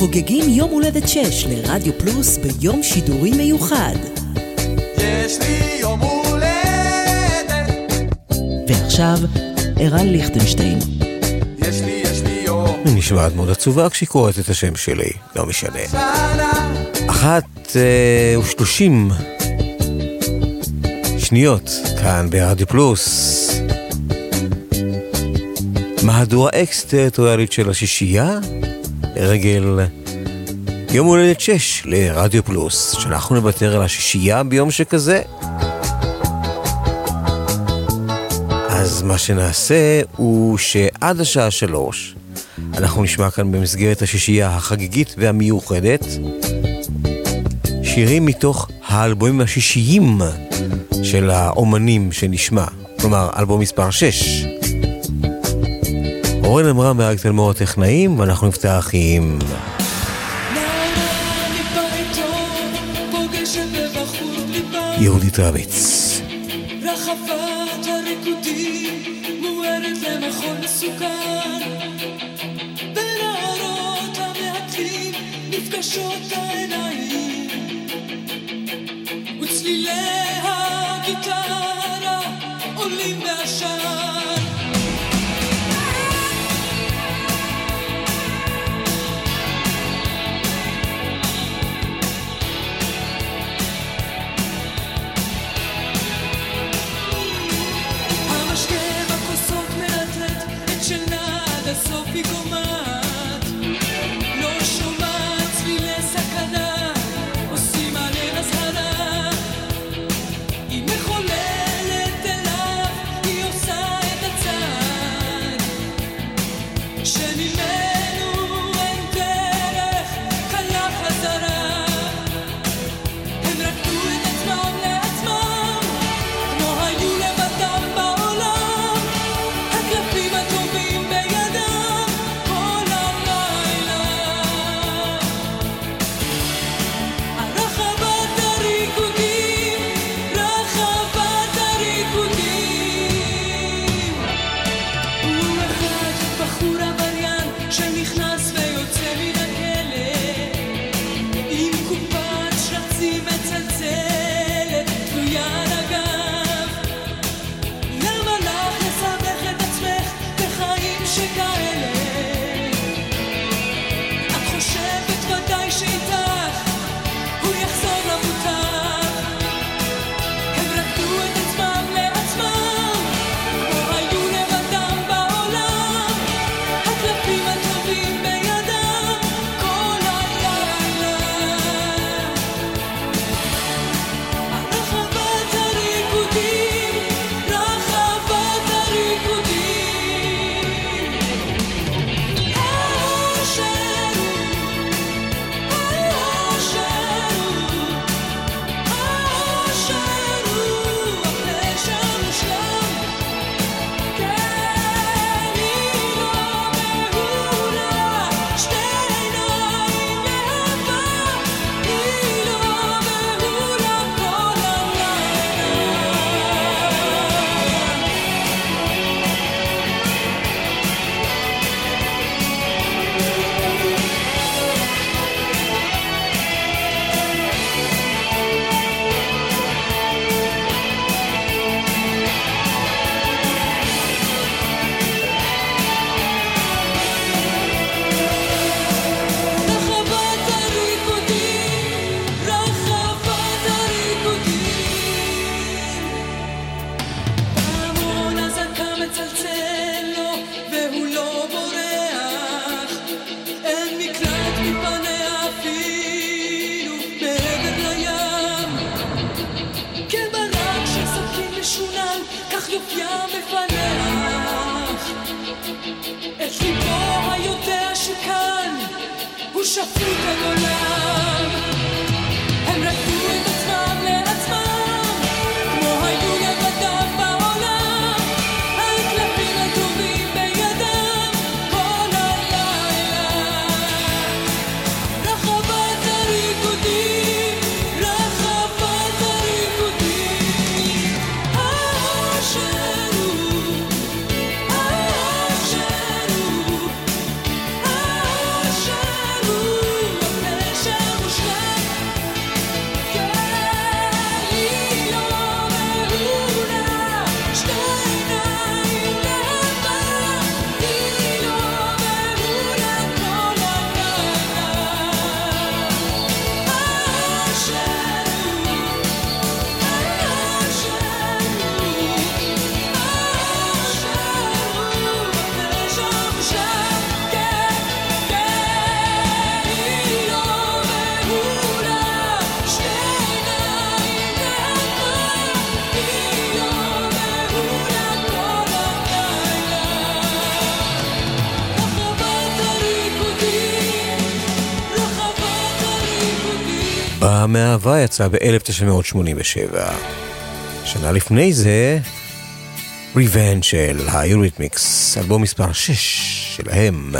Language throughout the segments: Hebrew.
חוגגים יום הולדת 6 לרדיו פלוס ביום שידורי מיוחד. יש לי יום הולדת. ועכשיו, ערן ליכטנשטיין. יש לי, יש לי יום. היא נשמעת מאוד עצובה כשהיא קוראת את השם שלי, לא משנה. שנה. אחת אה, ושלושים שניות כאן ברדיו פלוס. מהדורה אקס-טריטוריאלית של השישייה לרגל יום הולדת 6 לרדיו פלוס, שאנחנו נוותר על השישייה ביום שכזה. אז מה שנעשה הוא שעד השעה שלוש אנחנו נשמע כאן במסגרת השישייה החגיגית והמיוחדת שירים מתוך האלבומים השישיים של האומנים שנשמע, כלומר אלבום מספר 6. אורן אמרה מהרג תלמור הטכנאים, ואנחנו נפתח עם... יהודית רביץ. מהאהבה יצא ב-1987. שנה לפני זה, Revenge של היוריתמיקס, אלבום מספר 6 שלהם.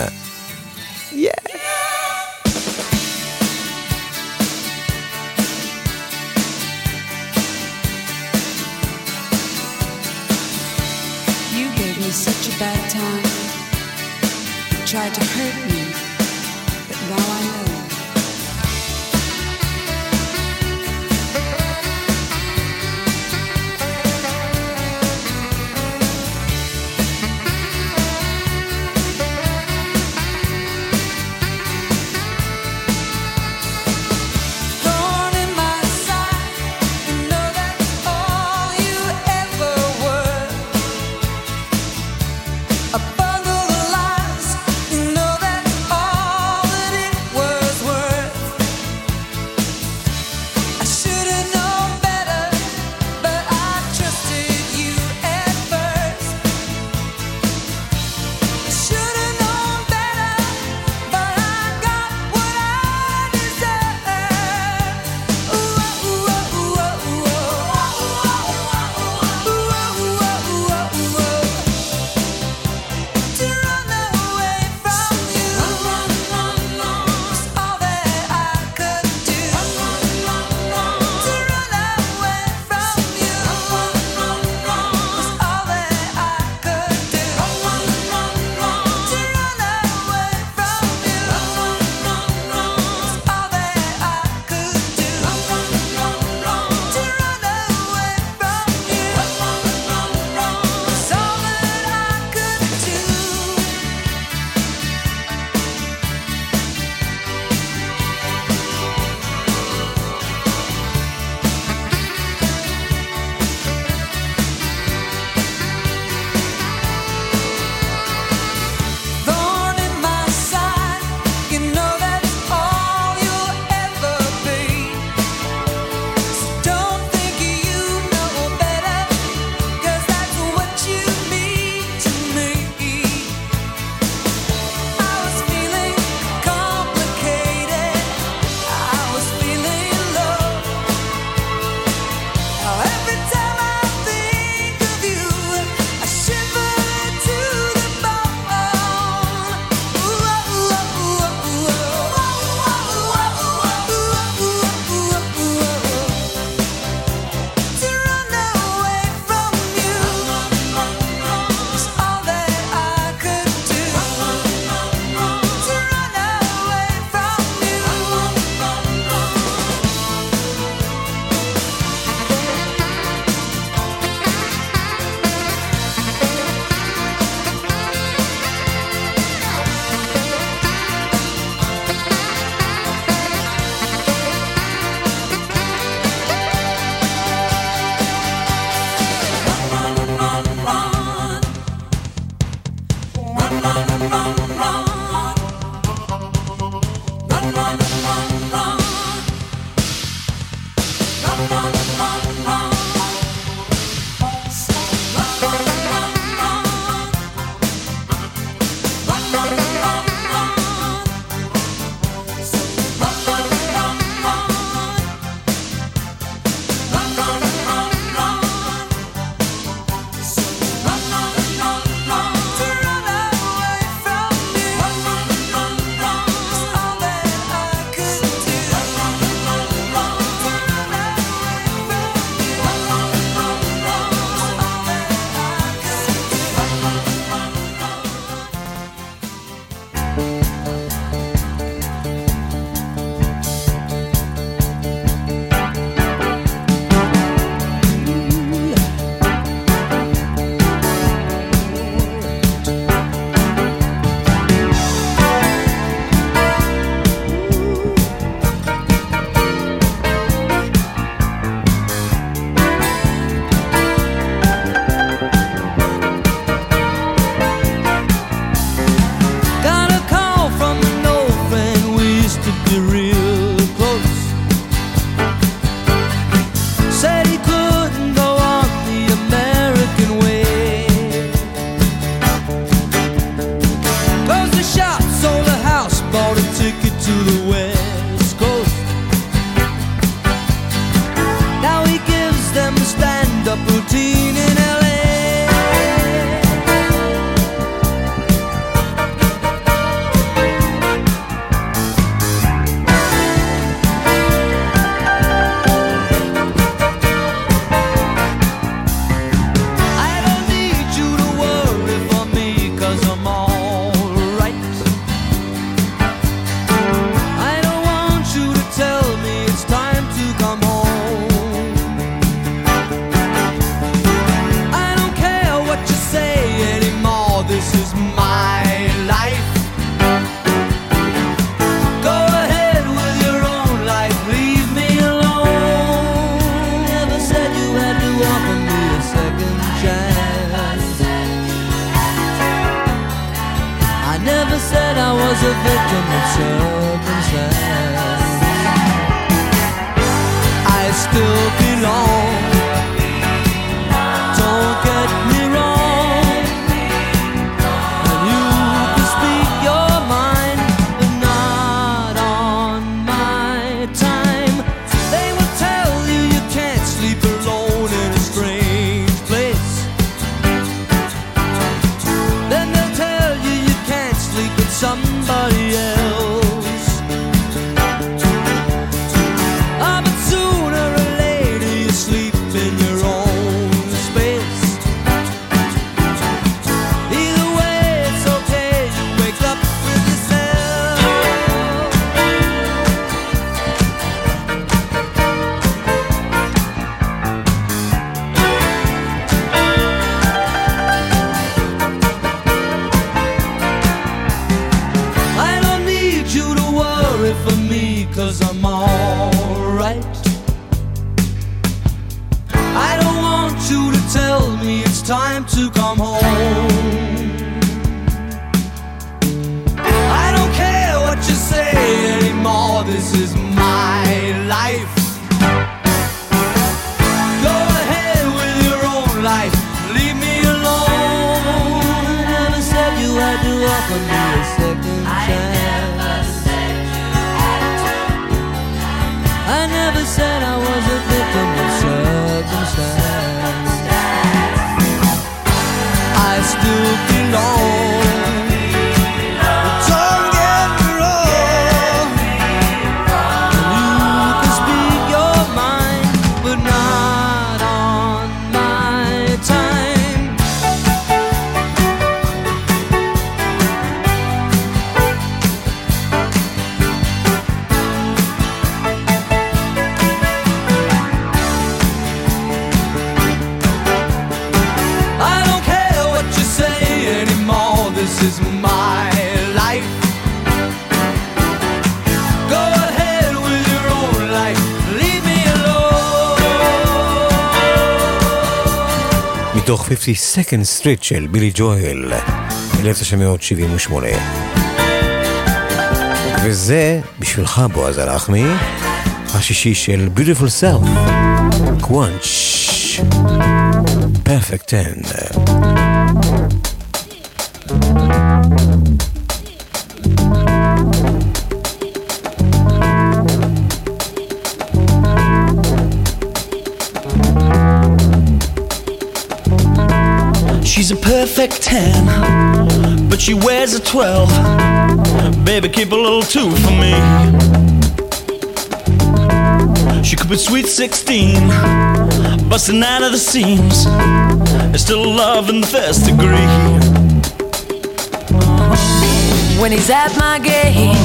52nd Street של בילי ג'ואל, 1978. וזה בשבילך בועז הלחמי, השישי של Beautiful Self, קוואנץ', Perfect 10. 10, but she wears a 12. Baby, keep a little two for me. She could be sweet 16, busting out of the seams. There's still love in the first degree. When he's at my gate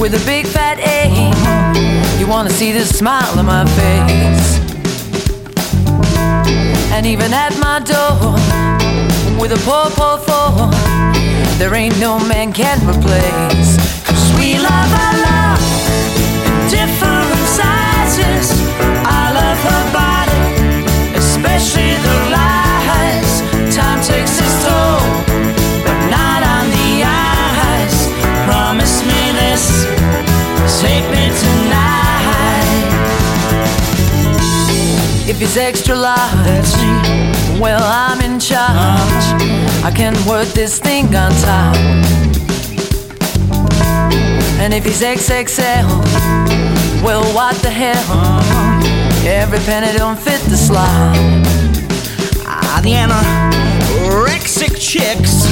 with a big fat A, you wanna see the smile on my face. And even at my door with a poor, poor four, there ain't no man can replace. Cause we love our love in different sizes. I love her body, especially the lies. Time takes its toll but not on the eyes. Promise me this, take me tonight. If he's extra large. Well, I'm in charge. I can work this thing on top. And if he's XXL, well, what the hell? Every penny don't fit the slot. Ah, the anorexic chicks,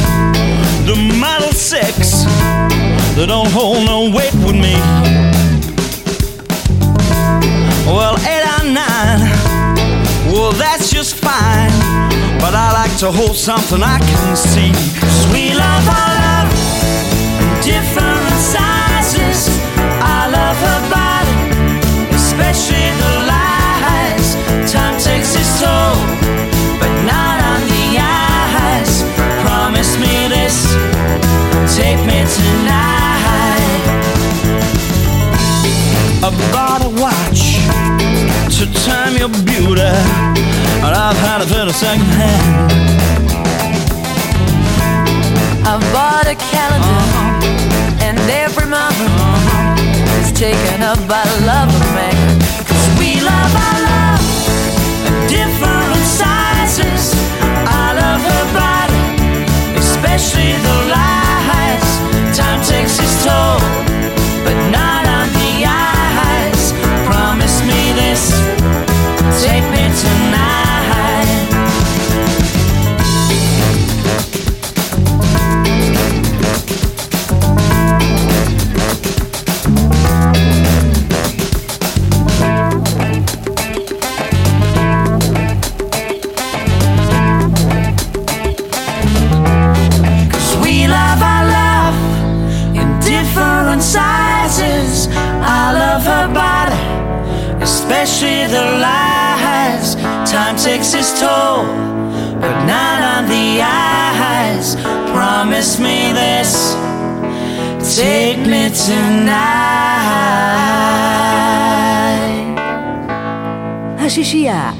the model six, they don't hold no weight with me. Well, eight or nine, that's just fine. But I like to hold something I can see. Sweet love, I love different sizes. I love her body, especially the lies. Time takes its toll, but not on the eyes. Promise me this, take me tonight. A watch to time your beauty, and I've had it in a second hand. I bought a calendar uh-huh. and every mother uh-huh. is taken up by love of man. 'Cause we love our love different sizes. I love her body, especially the lies. Time takes its toll, but not Time takes its toll, but not on the eyes. Promise me this, take me tonight. השישייה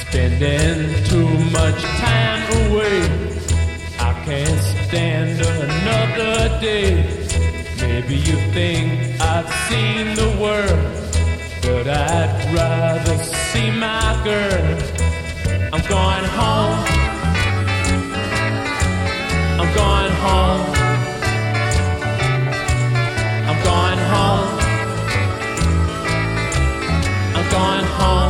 Spending too much time away. I can't stand another day. Maybe you think I've seen the world, but I'd rather see my girl. I'm going home. I'm going home. I'm going home. I'm going home.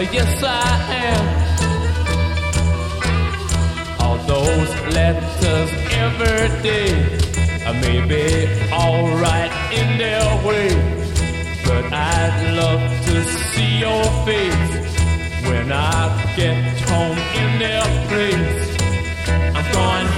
Yes, I am. All those letters every day uh, may be alright in their way, but I'd love to see your face when I get home in their place. I'm going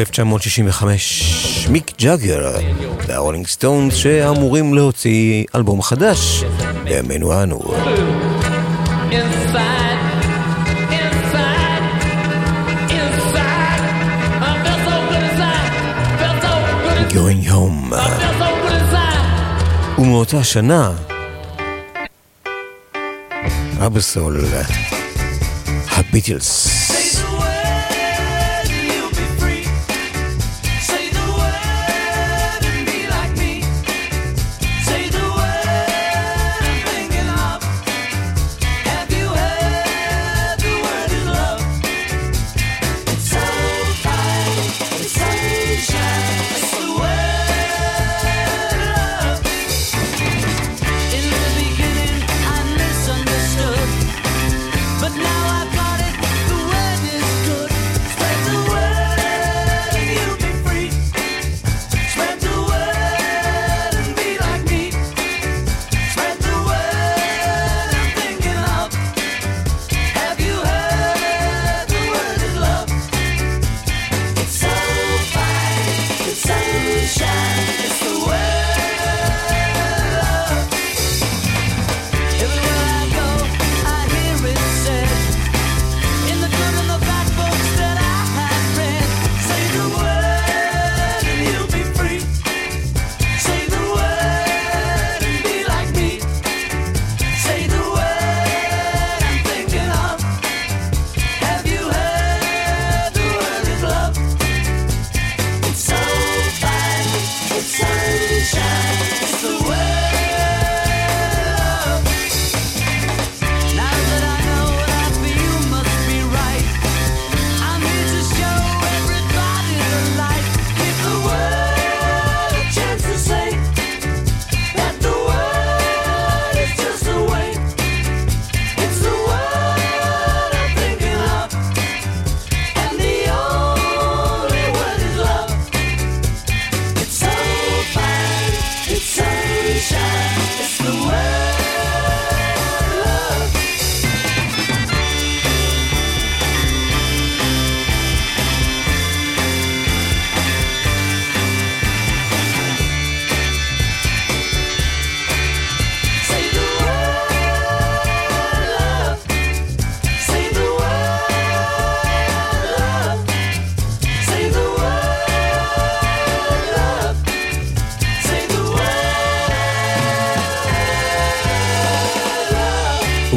1965, מיק ג'אגר והרולינג סטונס שאמורים להוציא אלבום חדש בימינו אנו. Going home. ומאותה שנה, אבסול, הביטלס.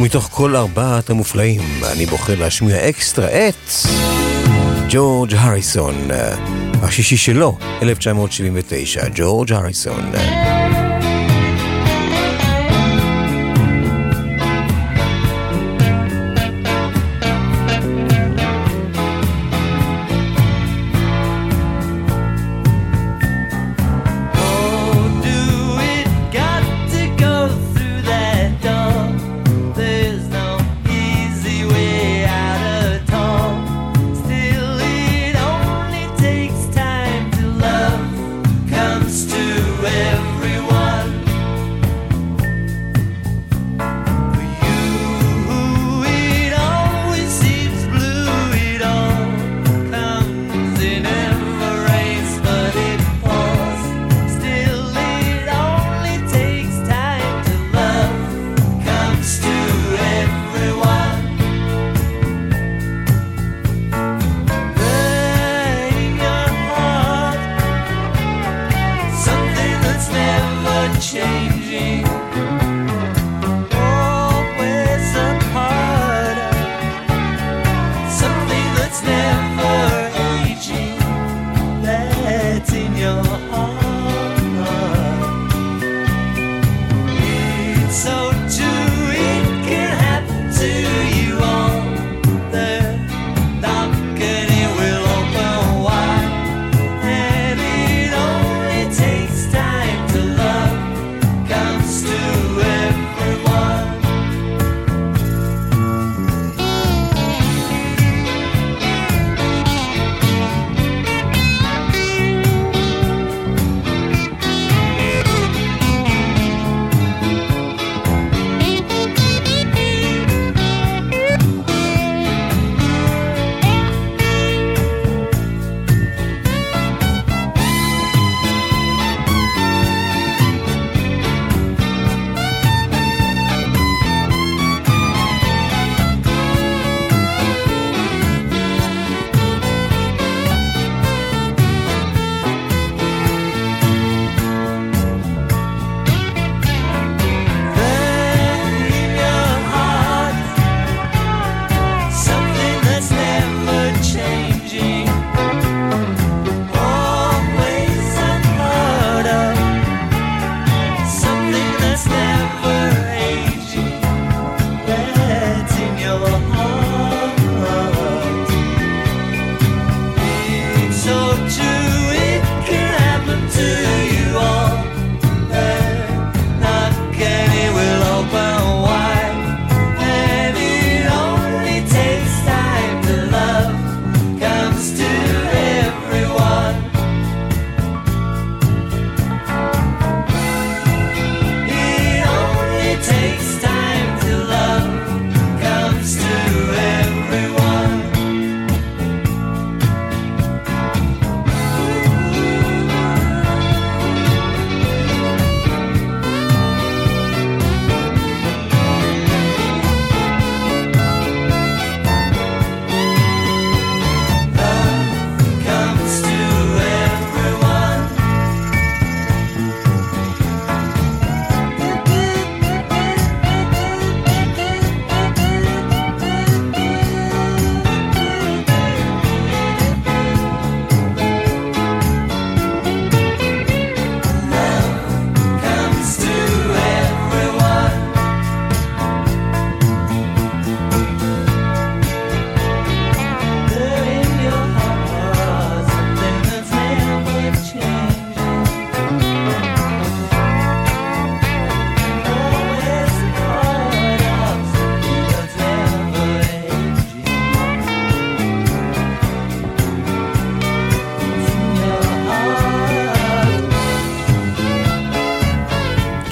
ומתוך כל ארבעת המופלאים, אני בוחר להשמיע אקסטרה את ג'ורג' הריסון, השישי שלו, 1979, ג'ורג' הריסון.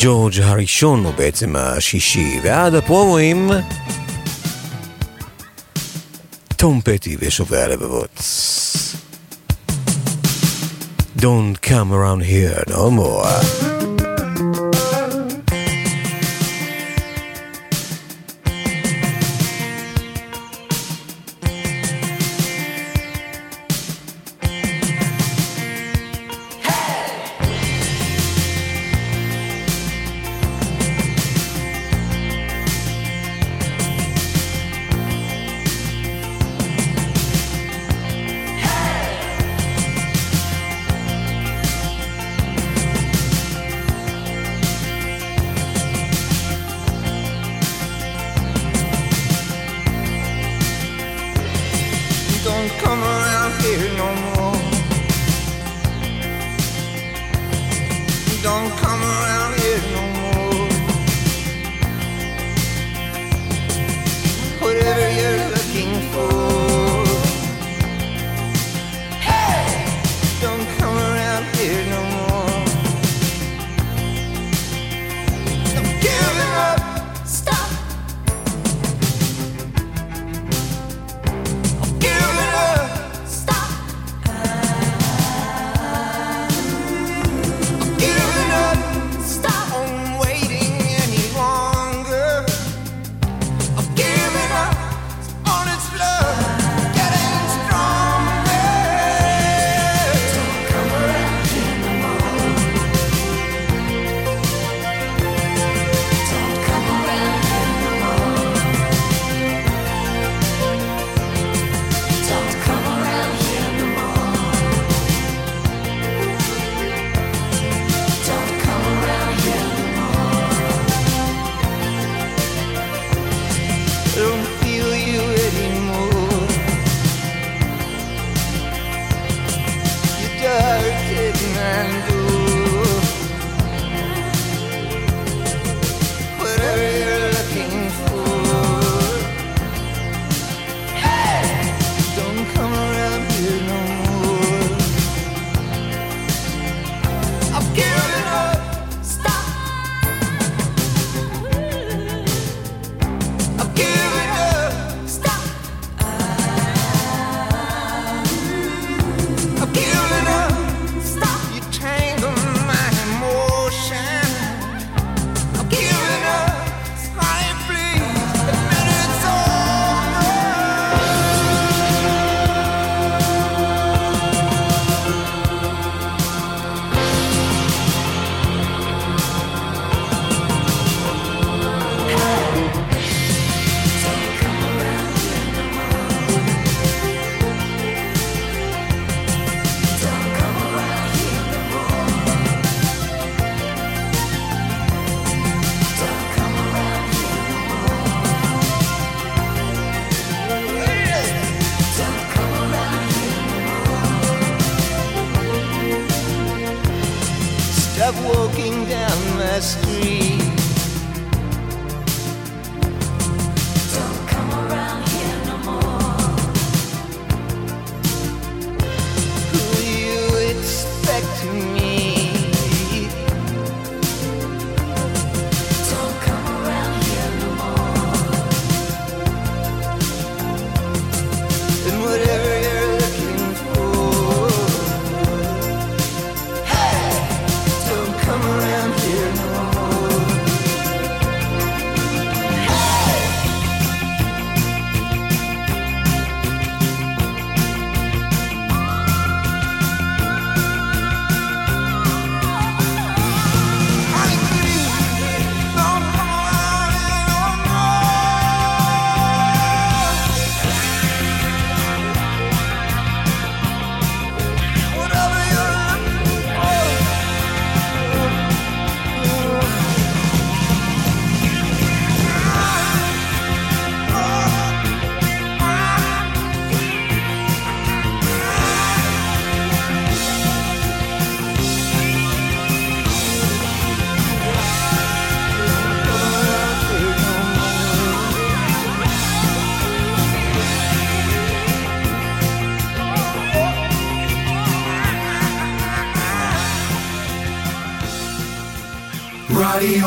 ג'ורג' הראשון, או בעצם השישי, ועד הפרומואים, תום פטי ושובי הלבבות. Don't come around here no more.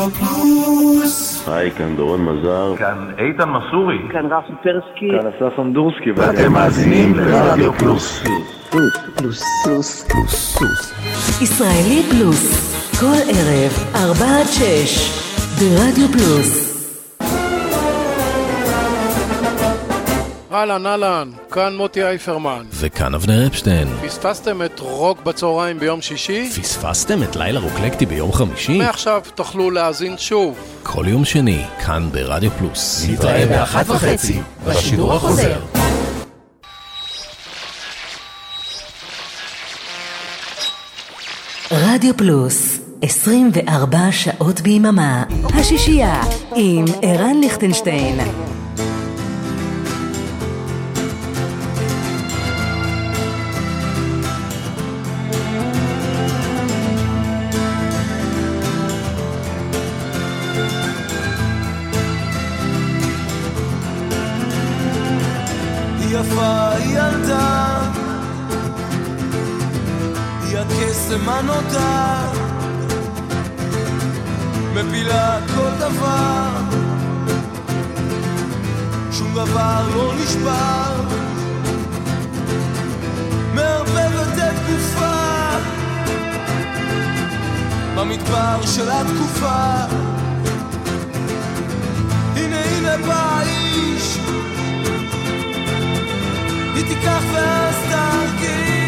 רדיו פלוס. היי, כאן דורון מזר. כאן איתן מסורי. כאן רפי פרסקי. כאן אסף אמדורסקי. ואתם מאזינים לרדיו פלוס. פלוס. פלוס. פלוס. ישראלי פלוס. כל ערב, ארבע עד שש. ברדיו פלוס. אהלן, אהלן, כאן מוטי אייפרמן. וכאן אבנר אפשטיין. פספסתם את רוק בצהריים ביום שישי? פספסתם את לילה רוקלקטי ביום חמישי? מעכשיו תוכלו להאזין שוב. כל יום שני, כאן ברדיו פלוס. נתראה באחת וחצי, בשידור החוזר. רדיו פלוס, 24 שעות ביממה. השישייה, עם ערן ליכטנשטיין. במדבר של התקופה. הנה הנה בא האיש. היא תיקח ואז תרגיש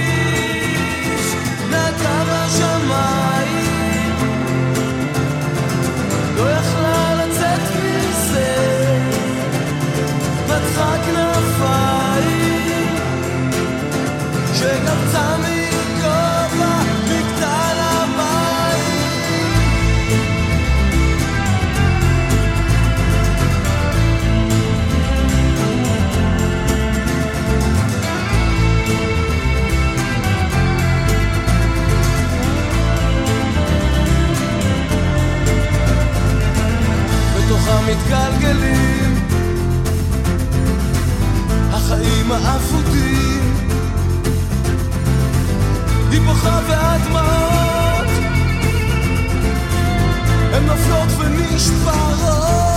מתגלגלים. החיים האפודים. היא בוכה והדמעות הן נופלות ונשברות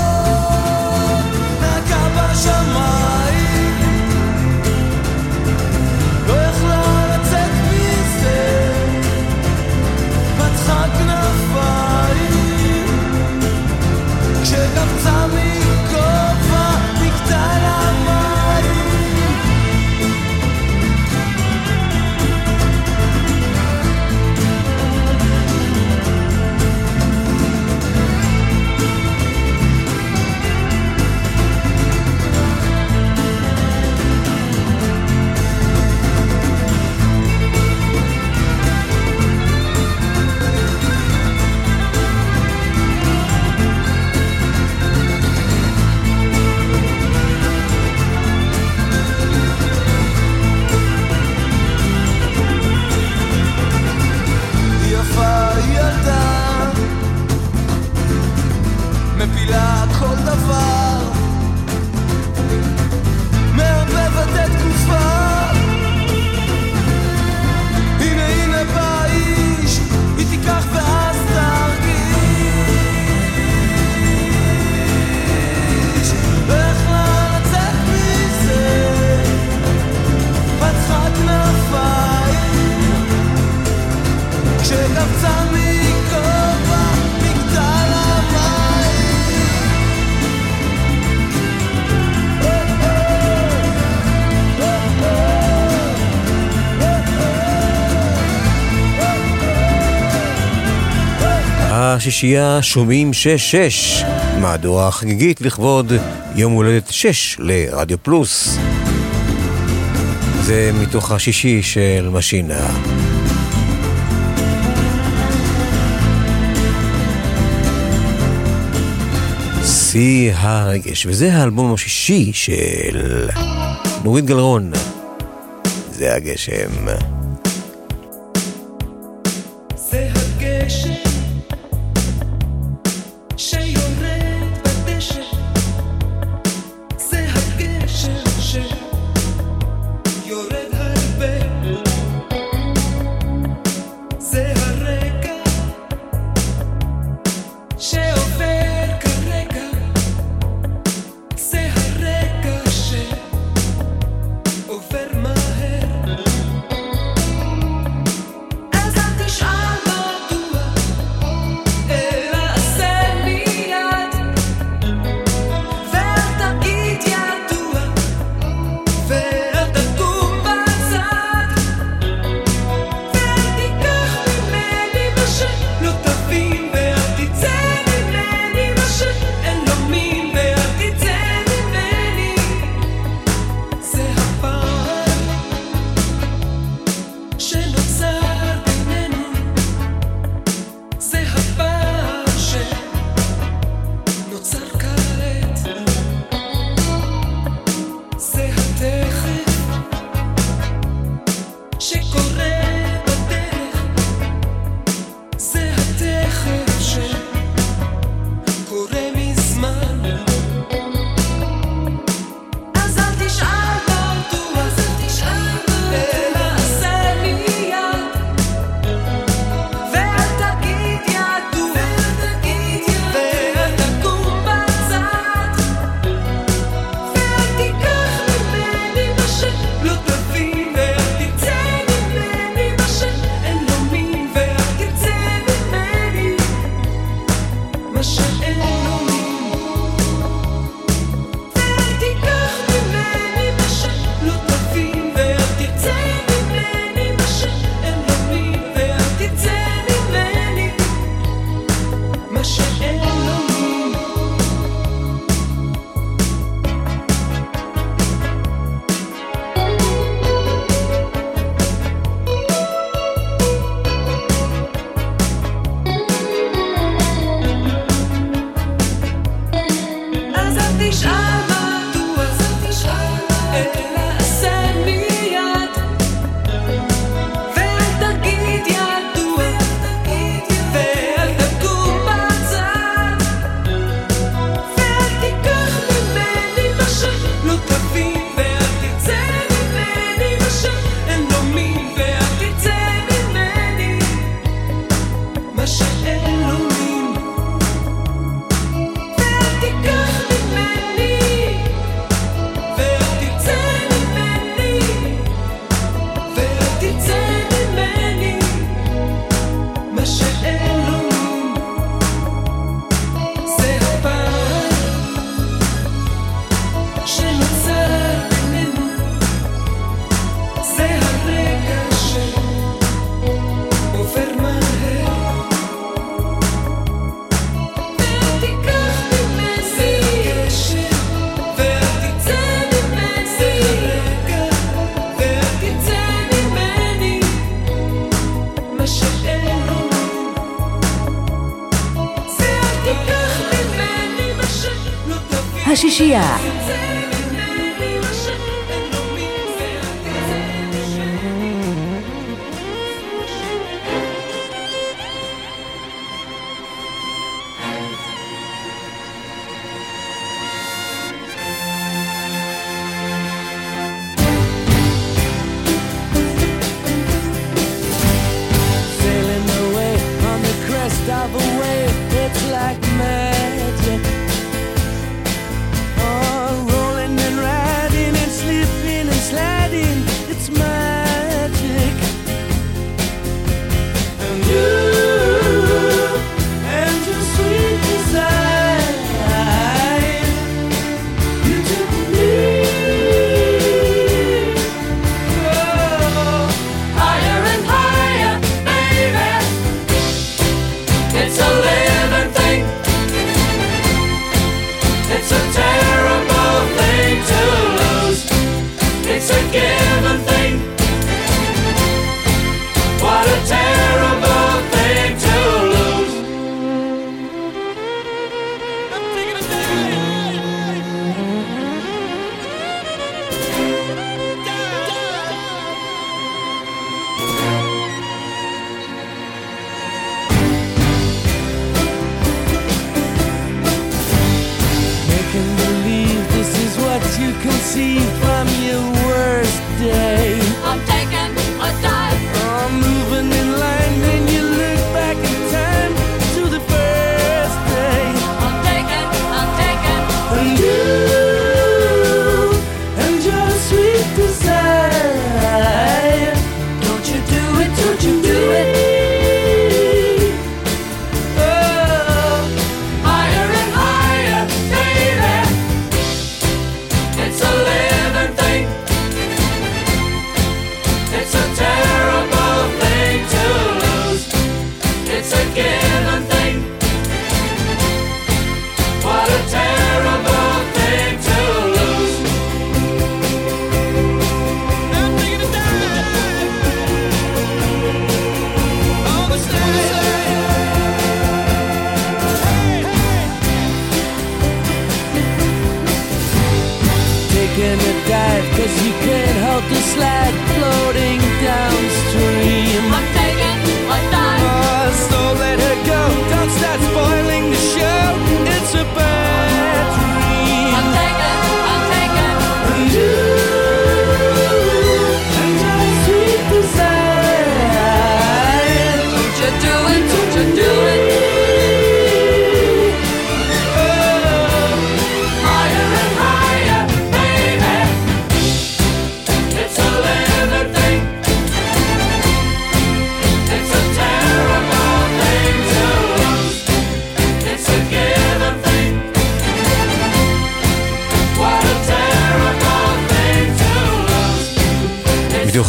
Sami השישייה שומעים 6-6, מהדורה חגיגית לכבוד יום הולדת 6 לרדיו פלוס. זה מתוך השישי של משינה. שיא הרגש, וזה האלבום השישי של נורית גלרון. זה הגשם.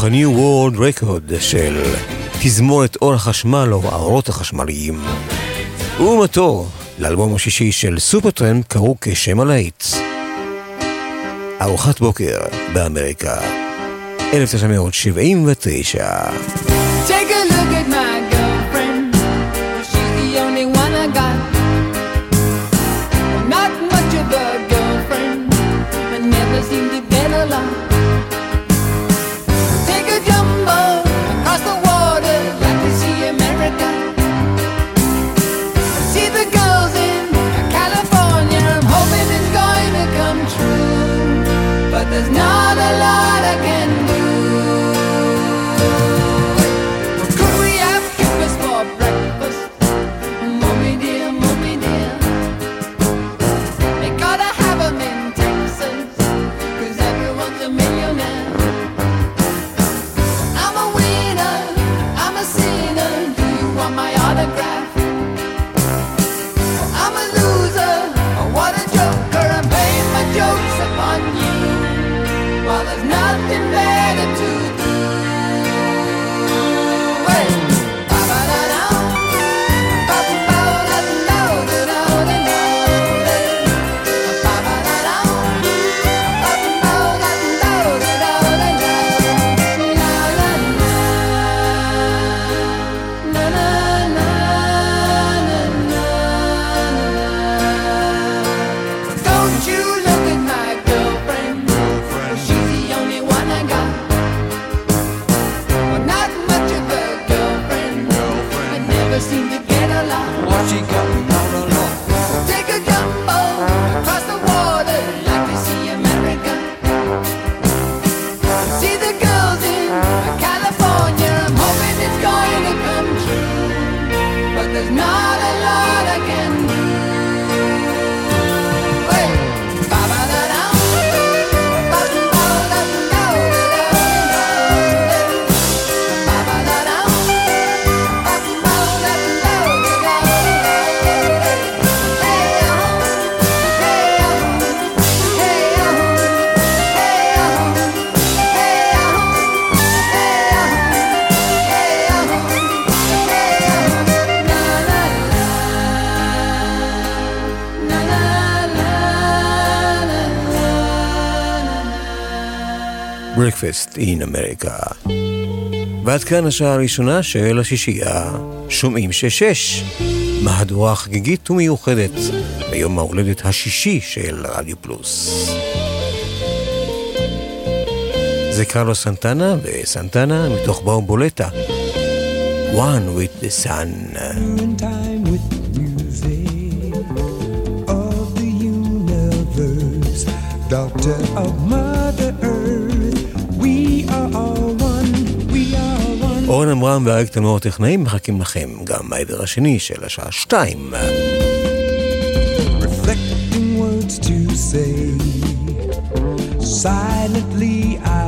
ה-New World Record של תזמורת אור החשמל או האורות החשמליים. ומתו לאלבום השישי של Supertramp קראו כשם הלהיט. ארוחת בוקר באמריקה, 1979. In America. ועד כאן השעה הראשונה של השישייה, שומעים שש-שש, מהדורה חגיגית ומיוחדת ביום ההולדת השישי של רדיו פלוס. זה קרלו סנטנה וסנטנה מתוך באובולטה. One with the sun. music of the אורן עמרם ואריק תלמור הטכנאים מחכים לכם גם מהעבר השני של השעה שתיים. Silently, I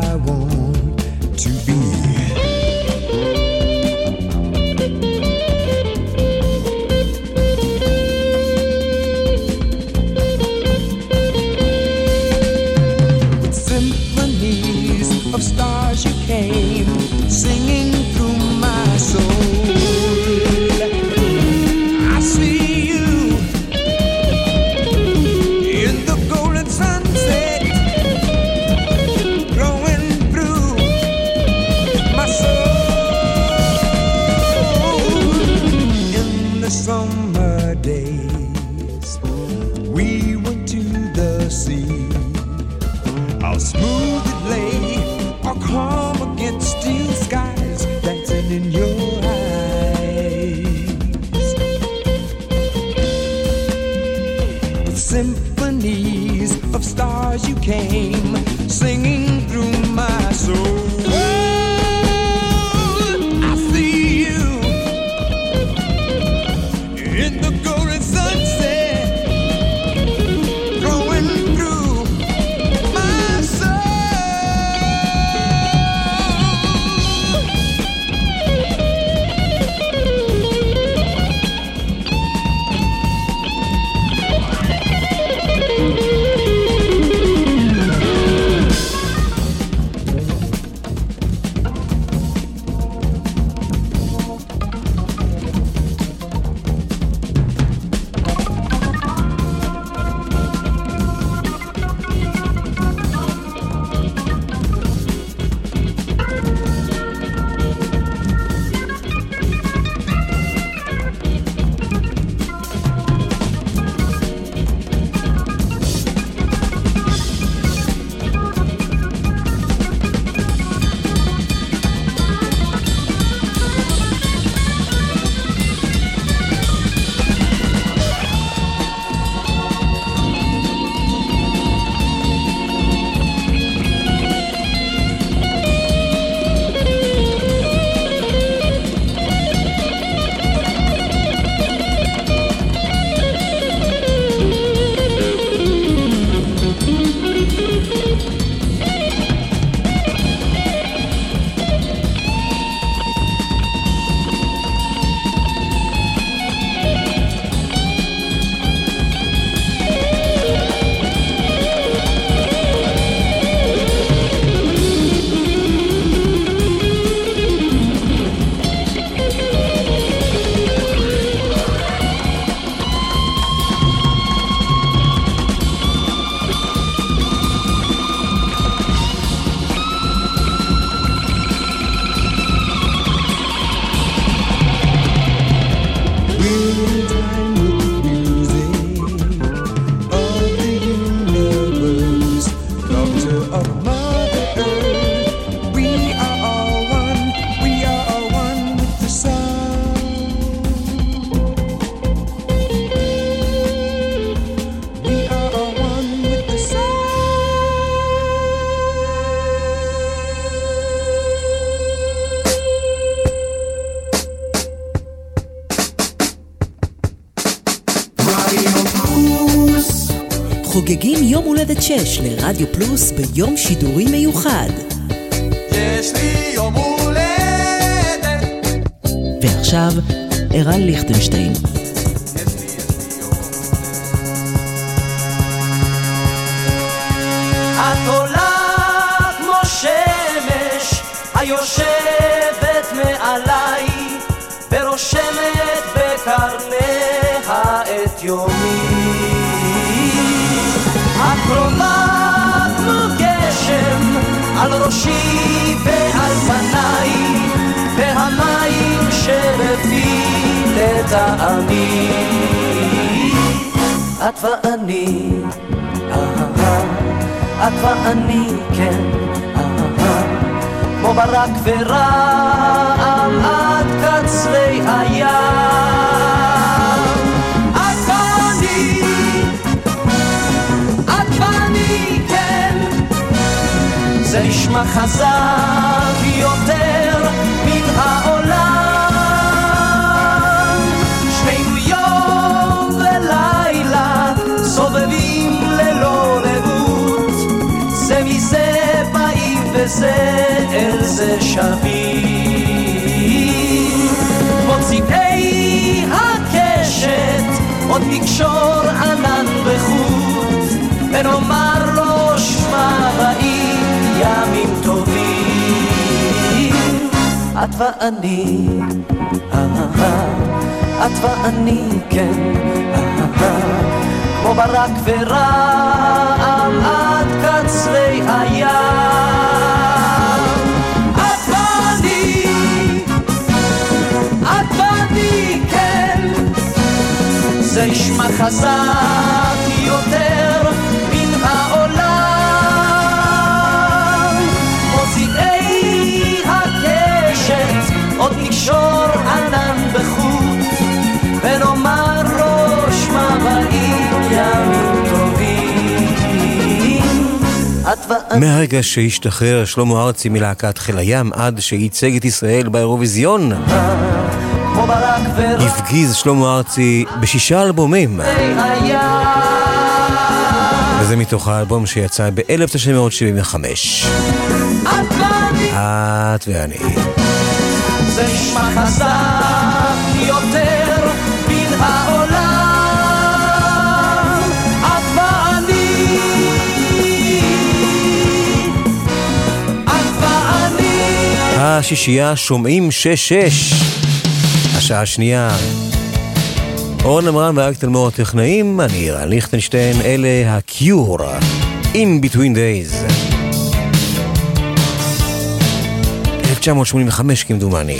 6 לרדיו פלוס ביום שידורי מיוחד. יש לי יום הולדת. ועכשיו, ערן ליכטנשטיין. את עולה כמו שמש היושבת מעליי ורושמת בקרניה את יומי. על ראשי ועל פניי, והמים שלפי לטעמי. את ואני, אהה, את ואני, כן, אהה, כמו ברק ורעם עד קצרי הים. זה נשמע חזק יותר מן העולם. שנינו יום ולילה סובבים ללא ראות, זה מזה באים וזה אל זה שבים. מוציאי הקשת עוד נקשור ענן בחוט, ונאמר את ואני, אהה, את ואני, כן, אהה, כמו ברק ורעם עד קצרי הים. את ואני, את ואני, כן, זה נשמע חזק מהרגע שהשתחרר שלמה ארצי מלהקת חיל הים עד שייצג את ישראל באירוויזיון, הפגיז שלמה ארצי בשישה אלבומים. וזה מתוך האלבום שיצא ב-1975. את ואני. זה נשמע חזק השישייה שומעים שש-שש. השעה השנייה. אורן עמרם ואריק תלמור הטכנאים, אני רן ליכטנשטיין, אלה הקיור. In Between Days. 1985 כמדומני.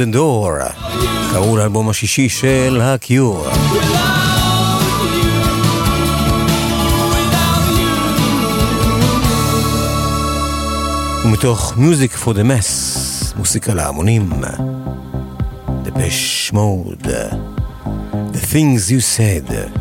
The the Door, קראו לאלבום השישי של הקיור. ומתוך Music for the Mass, מוסיקה להמונים, דפש מוד, The Things You Said.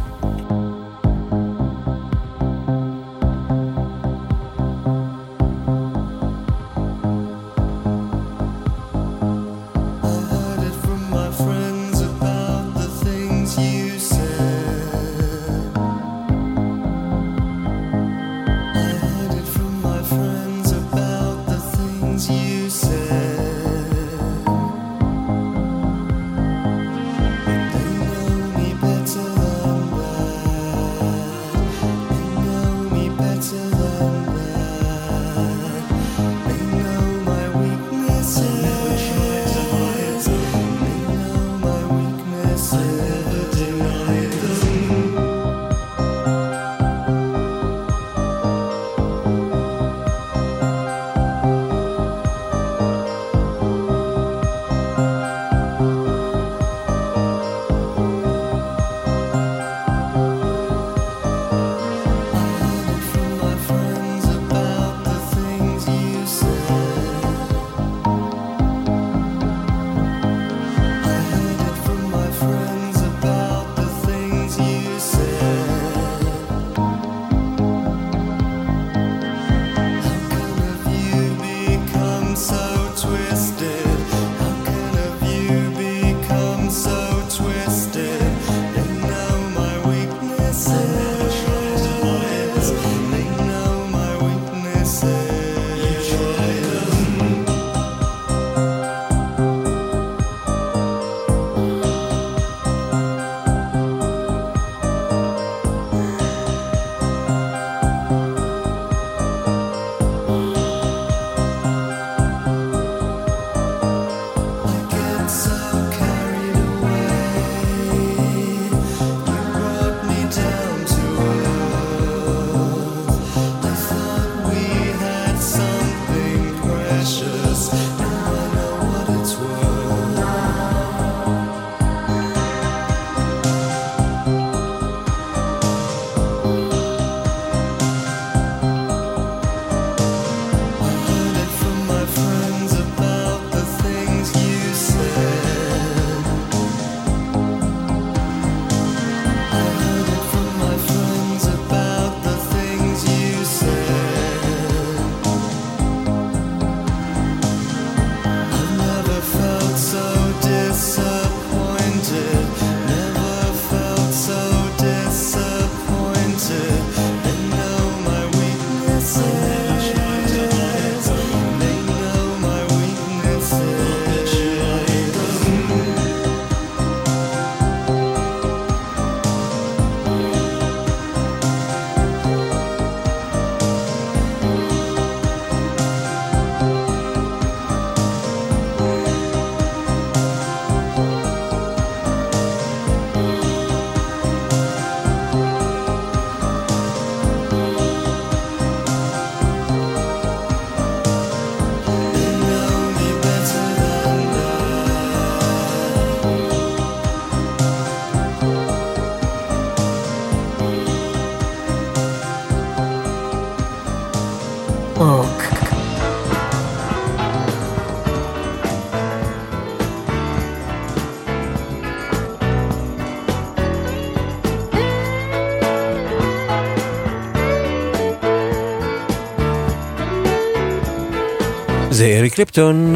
זה אריק קליפטון.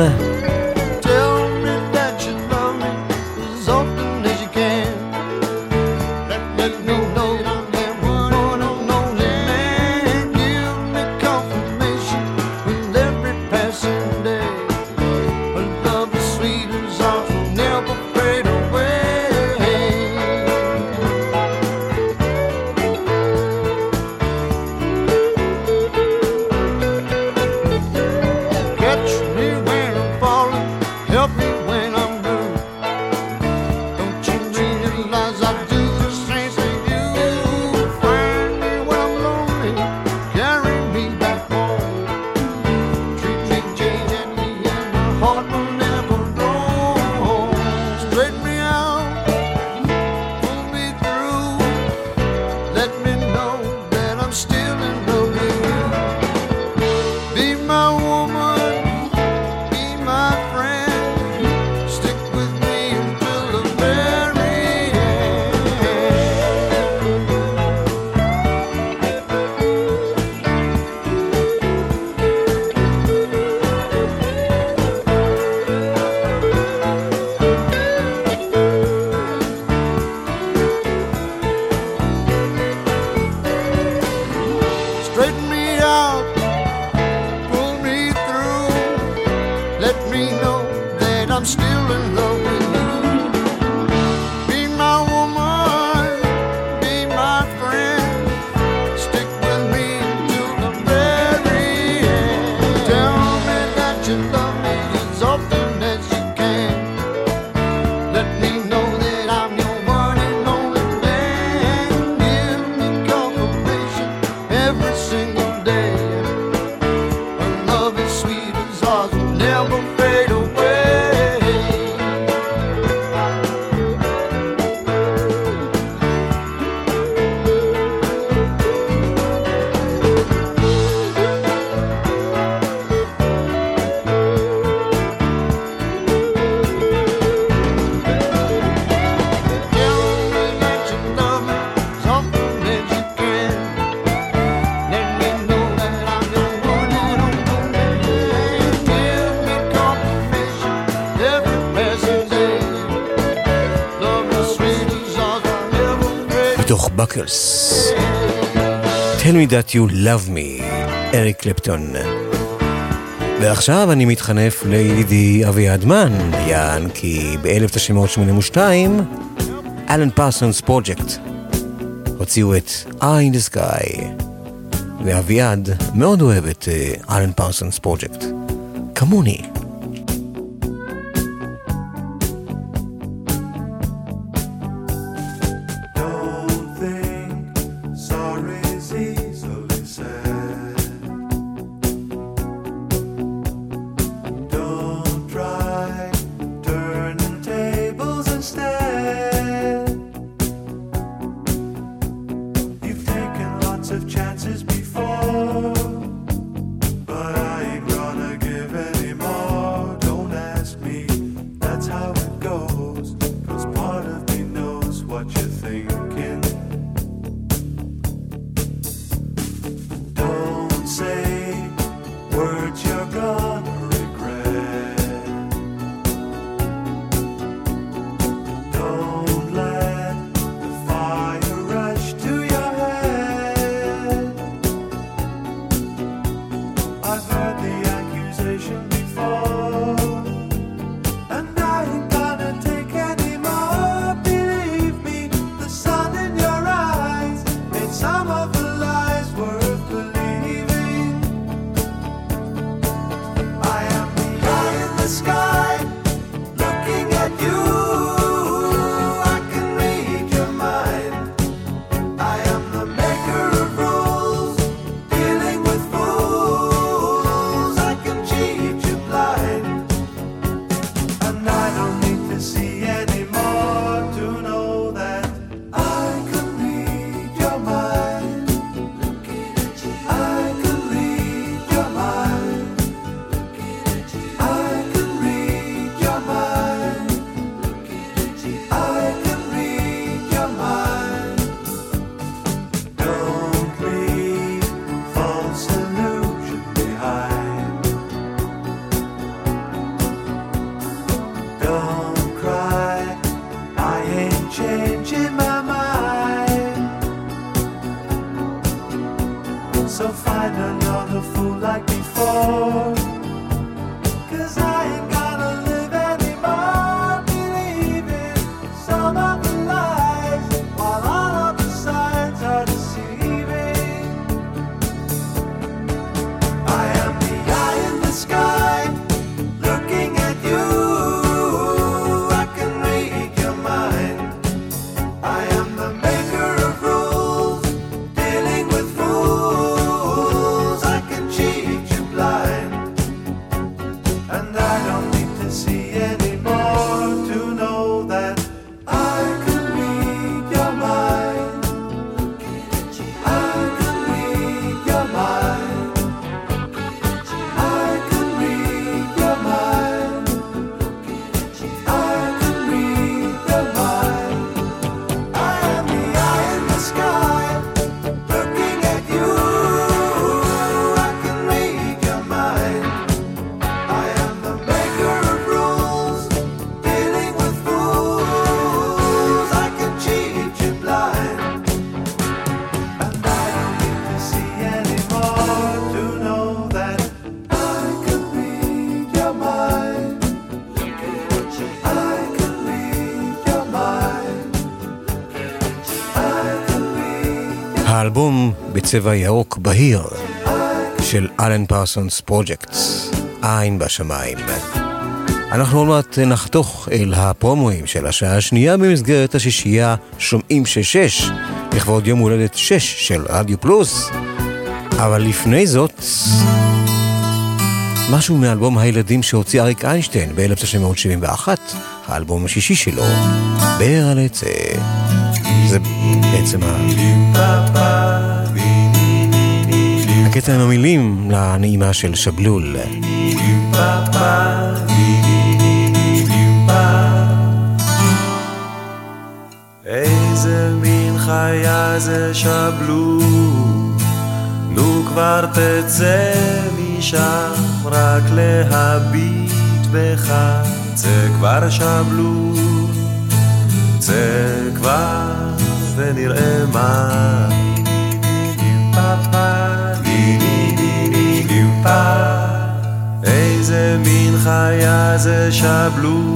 That you love me, אריק קלפטון. ועכשיו אני מתחנף לידידי אביעד מן, יען כי ב-1982 Alan Parsons Project הוציאו את Eye in the Sky, ואביעד מאוד אוהב את Alan Parsons Project, כמוני. בצבע ירוק בהיר של Alan Parsons Projects, עין בשמיים. אנחנו עוד מעט נחתוך אל הפרומואים של השעה השנייה במסגרת השישייה שומעים שש, לכבוד יום הולדת שש של רדיו פלוס. אבל לפני זאת, משהו מאלבום הילדים שהוציא אריק איינשטיין ב-1971, האלבום השישי שלו, באר על עצה. זה בעצם ה... הקטע עם המילים לנעימה של שבלול. איזה מין חיה זה שבלול, נו כבר תצא משם רק להביט בך, צא כבר שבלול, צא כבר ונראה מה. איזה מין חיה זה שבלו,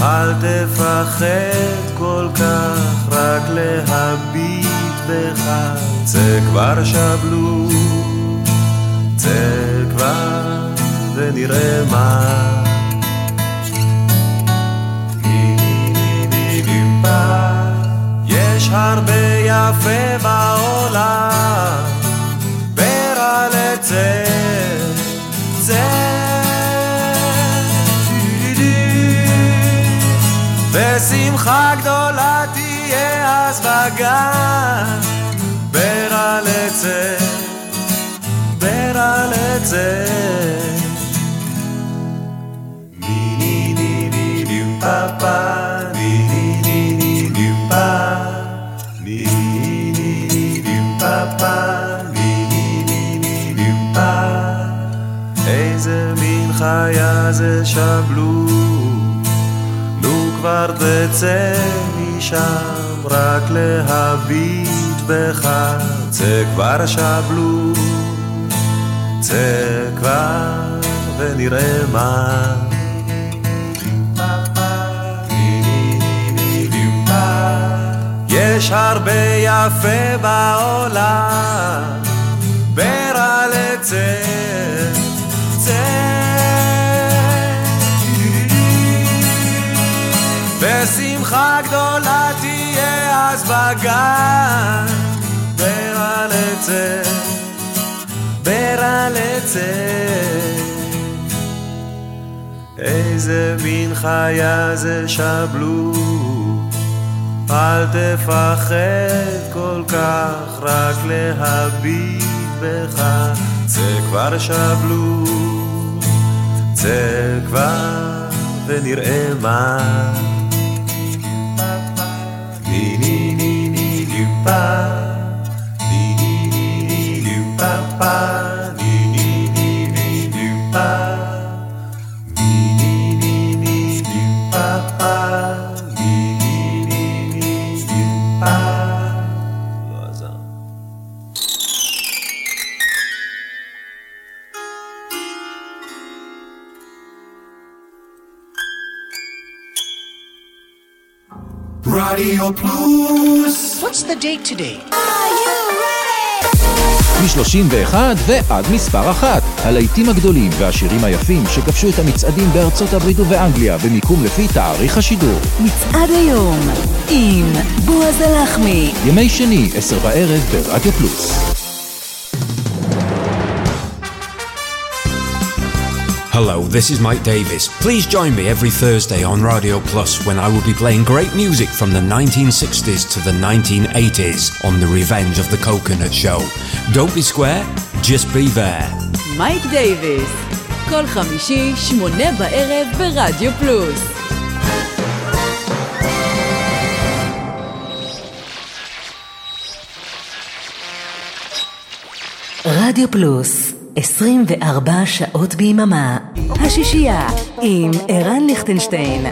אל תפחד כל כך, רק להביט בך, צא כבר שבלו, צא כבר ונראה מה. יש הרבה יפה בעולם, ושמחה גדולה תהיה אז בגן, ברע לצא. ני ני ני ני ני פה פה איזה מין חיה זה שבלו, כבר תצא משם, רק להביט בך, צא כבר שבלו, צא כבר ונראה מה. יש הרבה יפה בעולם, ברע לצא, צא. ושמחה גדולה תהיה אז בגן, ברע לצא, ברע לצא. איזה מין חיה זה שבלו אל תפחד כל כך, רק להביט בך, צא כבר שבלו, צא כבר ונראה מה. ני ני פה, ני ני ני ני ני Radio Plus. What's the date today? מ-31 ועד מספר אחת. הלהיטים הגדולים והשירים היפים שכבשו את המצעדים בארצות הברית ובאנגליה במיקום לפי תאריך השידור. מצעד היום עם בועז הלחמי. ימי שני, עשר בערב ברדיו פלוס. Hello, this is Mike Davis. Please join me every Thursday on Radio Plus when I will be playing great music from the 1960s to the 1980s on The Revenge of the Coconut Show. Don't be square, just be there. מייק דייוויס, כל חמישי, שמונה בערב ברדיו פלוס. רדיו פלוס, 24 שעות ביממה. השישייה עם ערן ליכטנשטיין.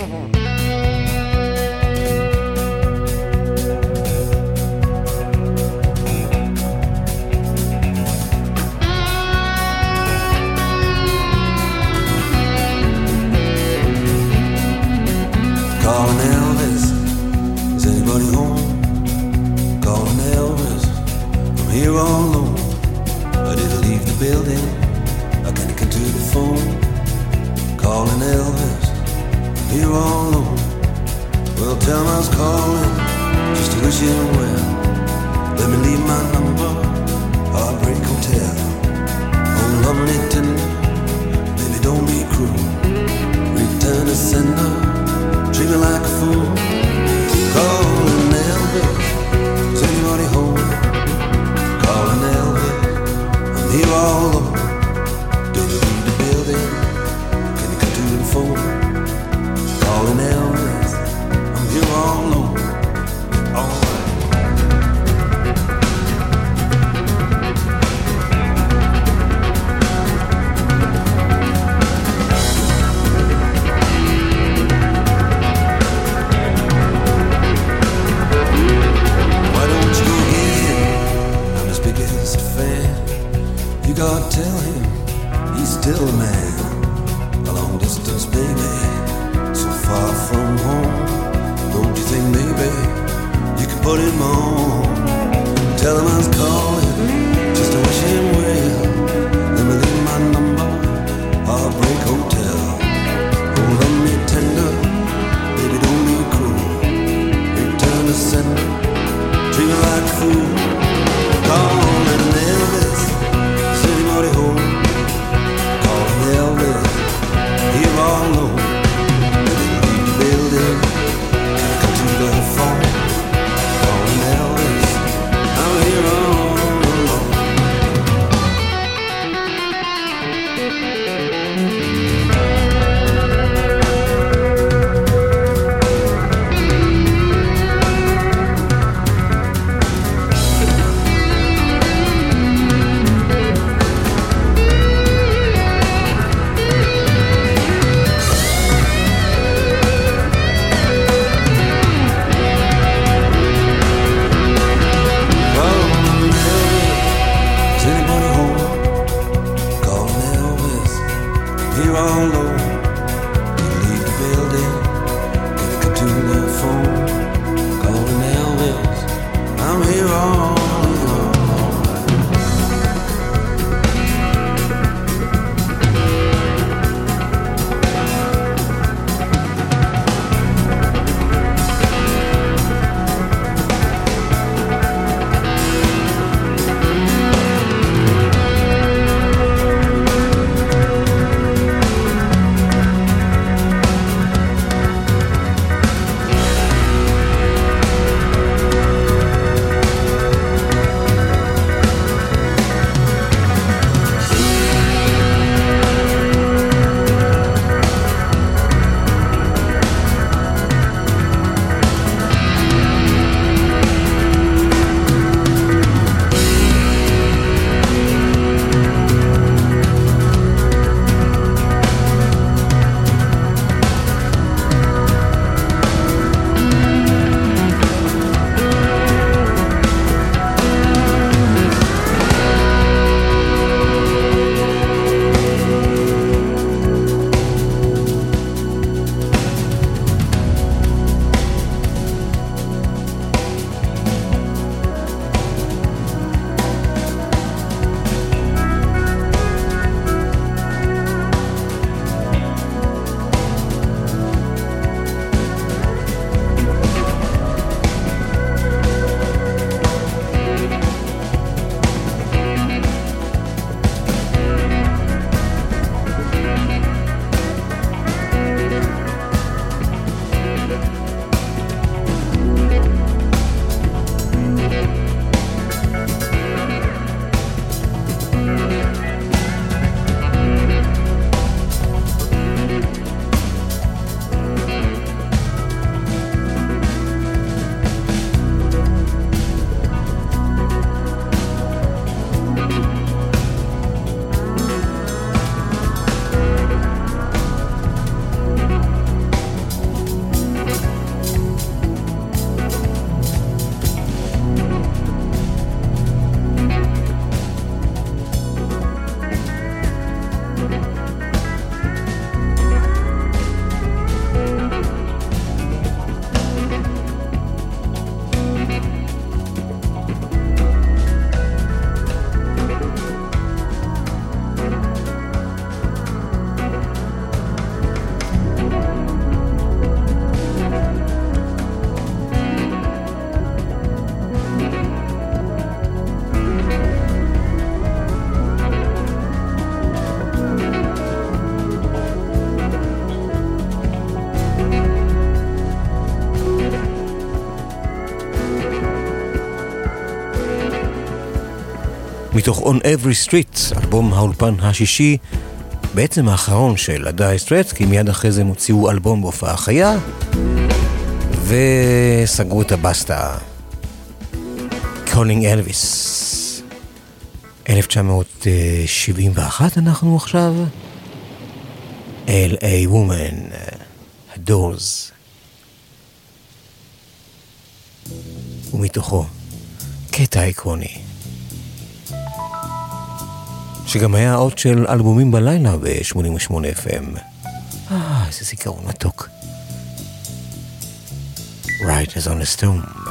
מתוך On Every Street, אלבום האולפן השישי, בעצם האחרון של ה-Dire Straits, כי מיד אחרי זה הם הוציאו אלבום בהופעה חיה, וסגרו את הבסטה. Calling Elvis. 1971 אנחנו עכשיו. L.A. Woman, The Doors. ומתוכו קטע עקרוני. שגם היה האות של אלבומים בלילה ב-88 FM. אה, איזה זיכרון מתוק. Right is on the stone.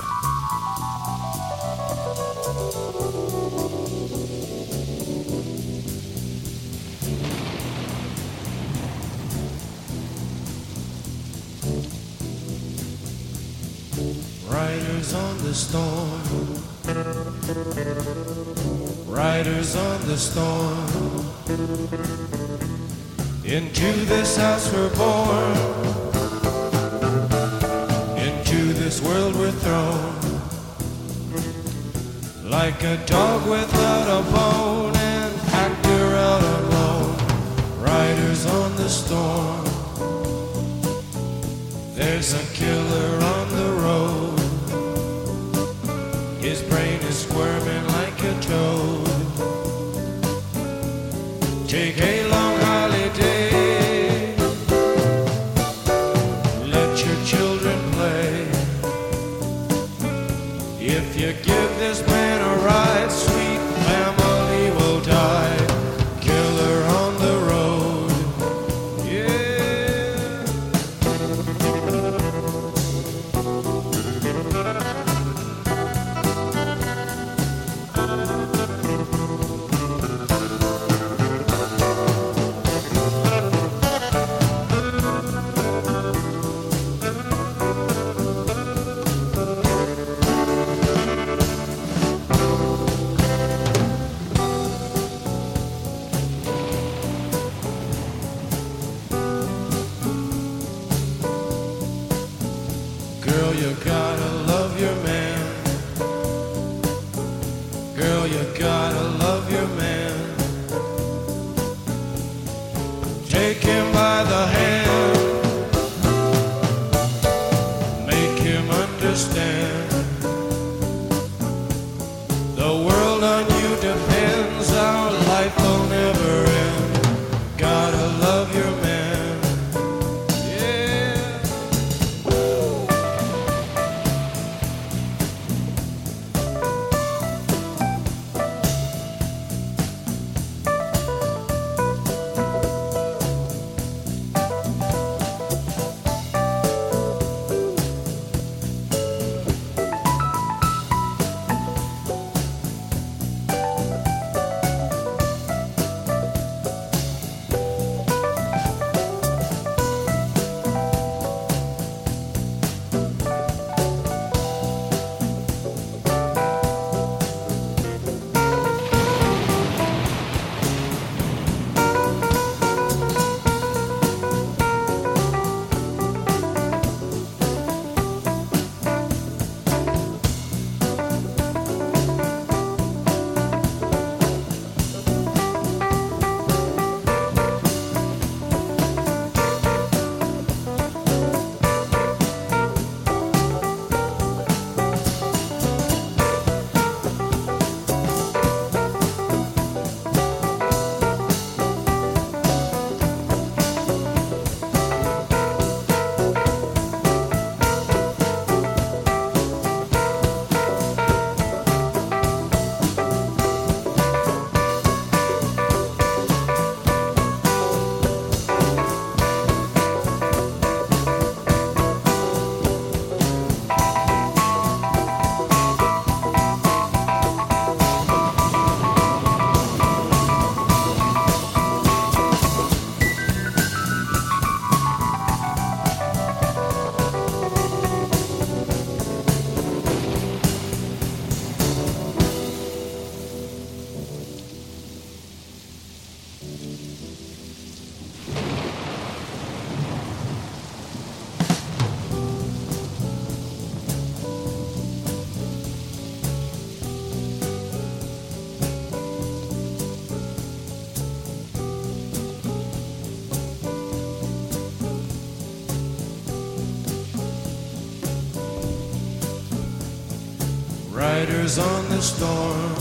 Riders on the storm.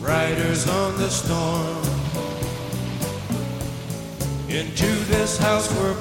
Riders on the storm. Into this house we're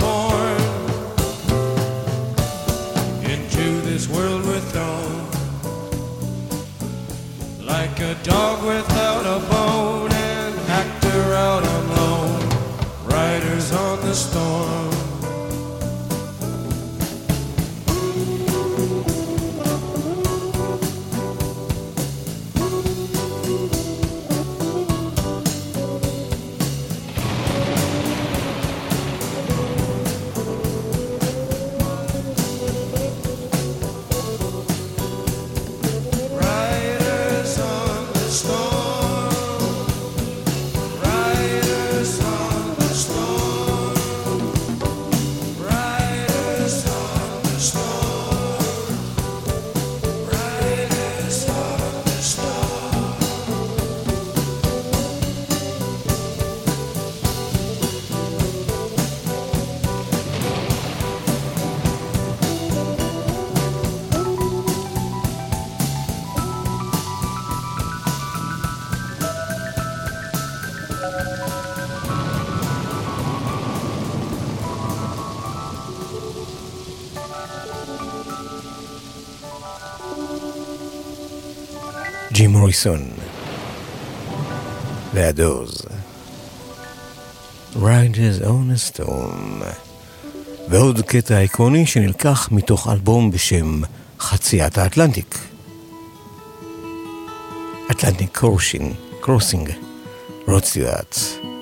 ג'ים מוריסון, וה-Doors, Riders on the Storm ועוד קטע איקוני שנלקח מתוך אלבום בשם חציית האטלנטיק. Atlantic Crossing, Crossing. brought to that.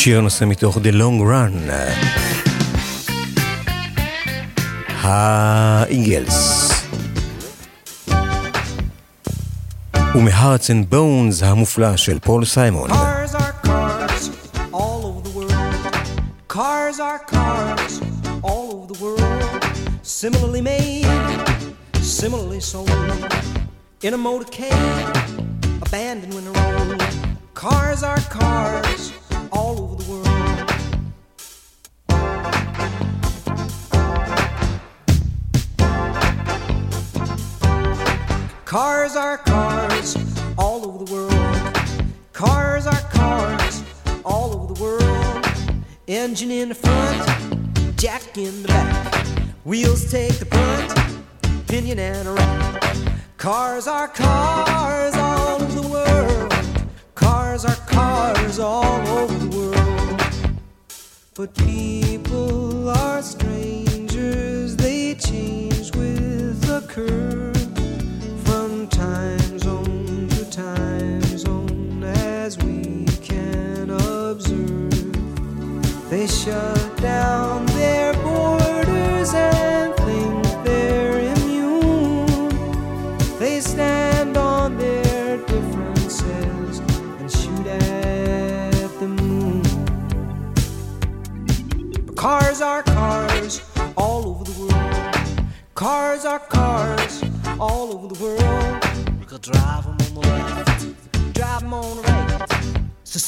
שיר נושא מתוך The Long Run. האיגלס. ומ-Hearts and Bones המופלא של פול סיימון. Cars are cars all over the world. Cars are cars all over the world. Similarly made, similarly sold. In a motorcade, abandoned when rolled. Cars are cars Engine in the front, jack in the back. Wheels take the brunt, pinion and a rack. Cars are cars all over the world. Cars are cars all over the world. But people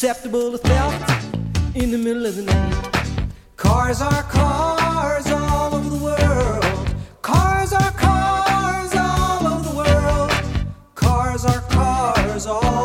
Susceptible to theft in the middle of the night. Cars are cars all over the world. Cars are cars all over the world. Cars are cars all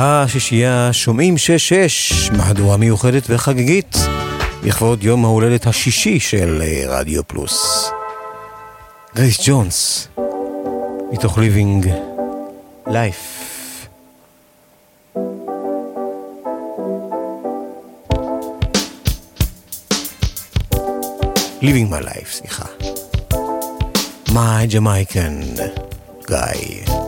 השישייה שומעים 6-6, מהדורה מיוחדת וחגיגית, לכבוד יום ההולדת השישי של אה, רדיו פלוס. גרייס ג'ונס, מתוך ליבינג לייף. Living my life, סליחה. My Jamaican guy.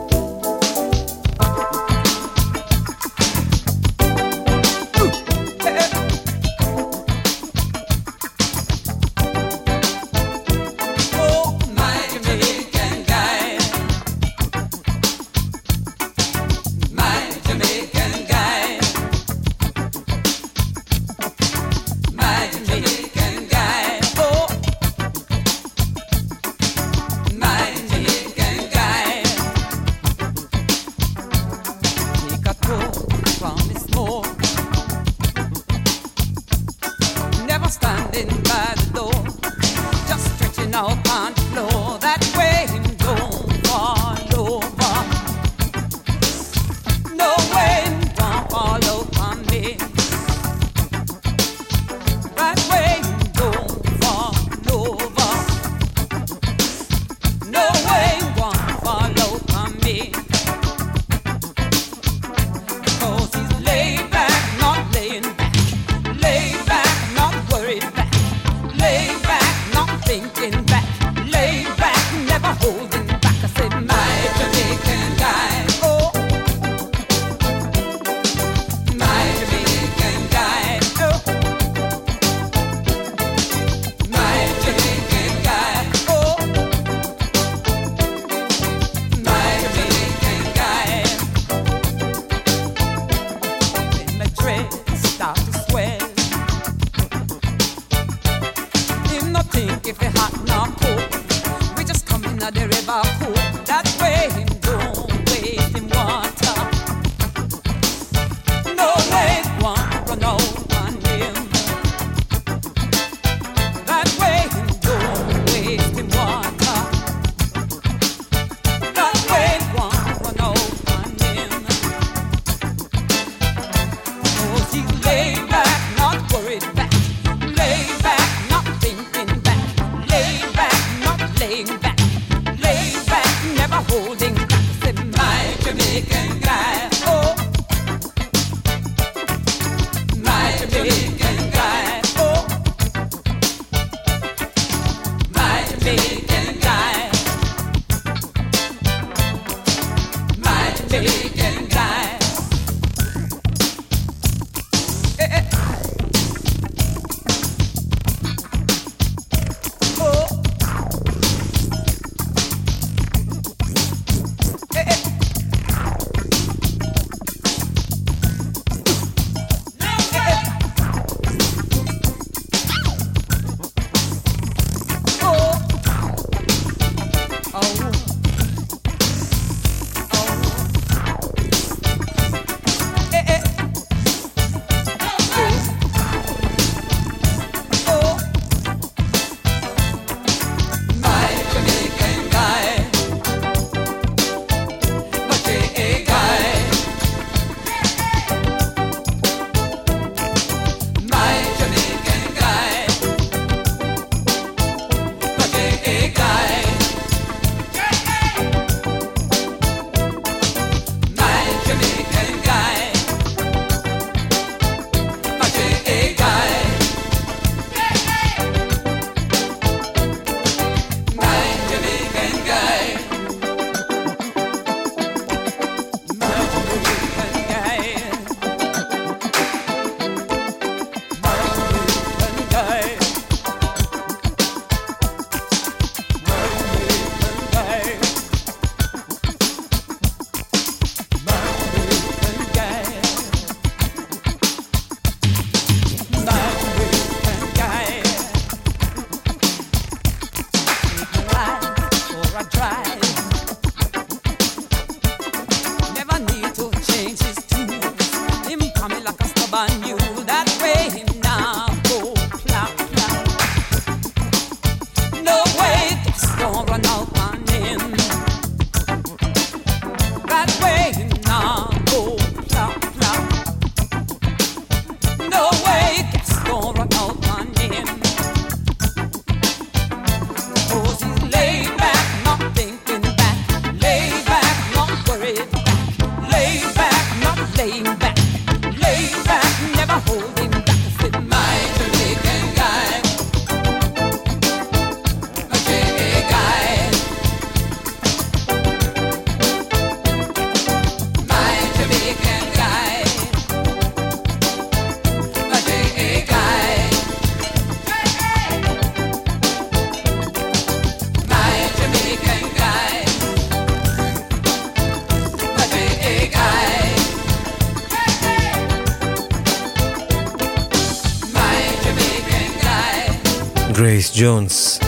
ג'ונס.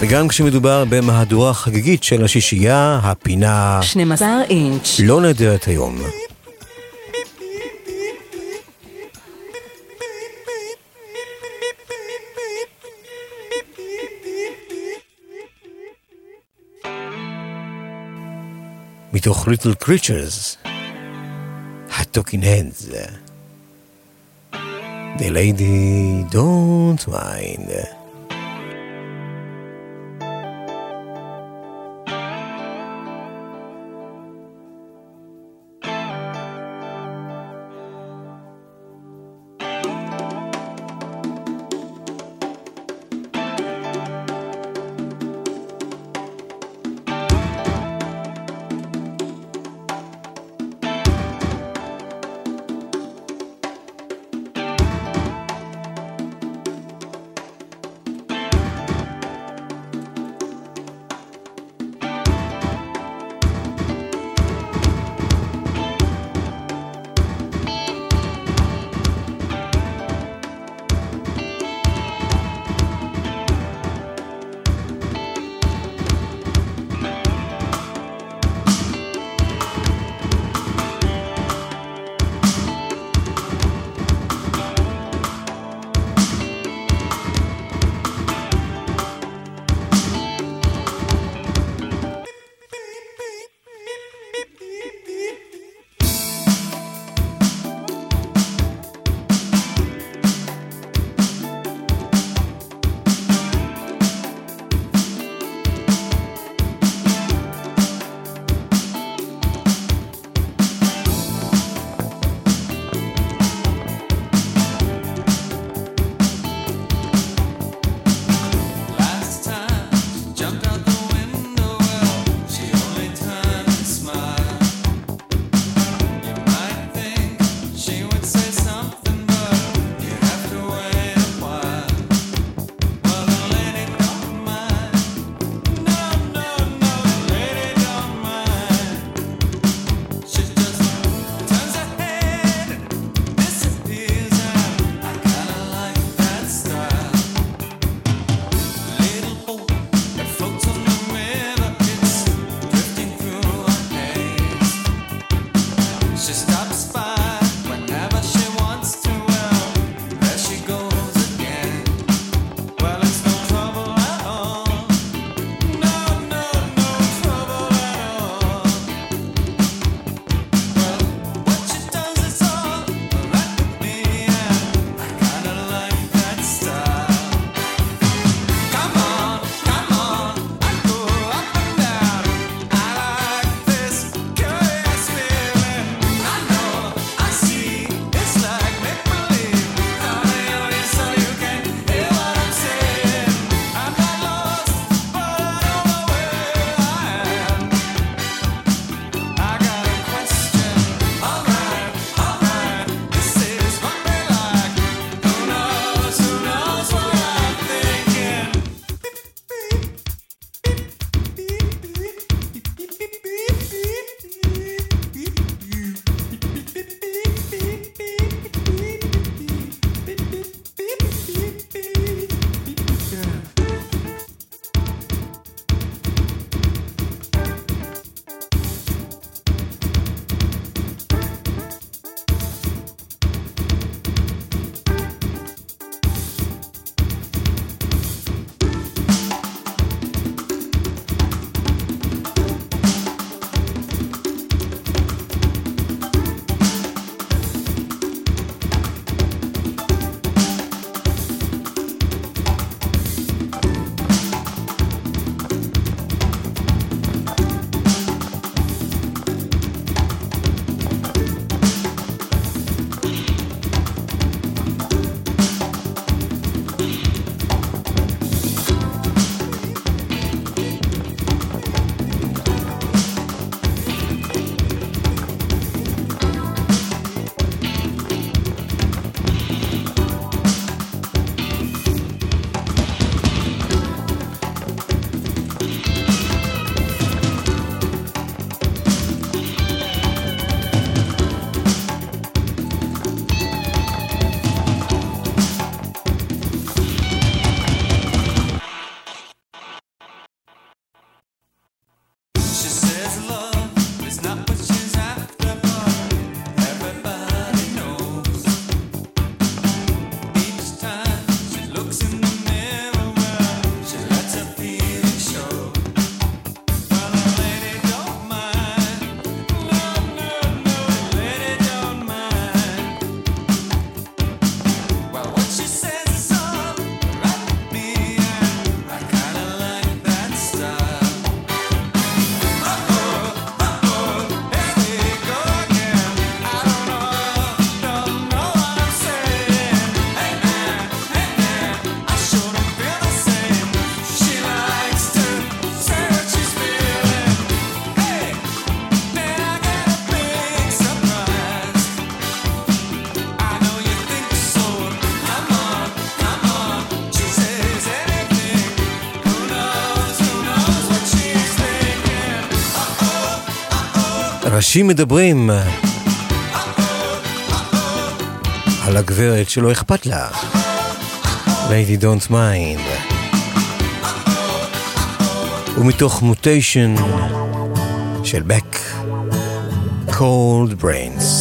וגם כשמדובר במהדורה חגיגית של השישייה, הפינה... 12 אינץ'. לא נהדרת היום. מתוך Little Creatures, ה-Talking Heads. The lady don't mind. ראשים מדברים על הגברת שלא אכפת לה. Lady Don't Mind. ומתוך מוטיישן של בק, Cold Brains.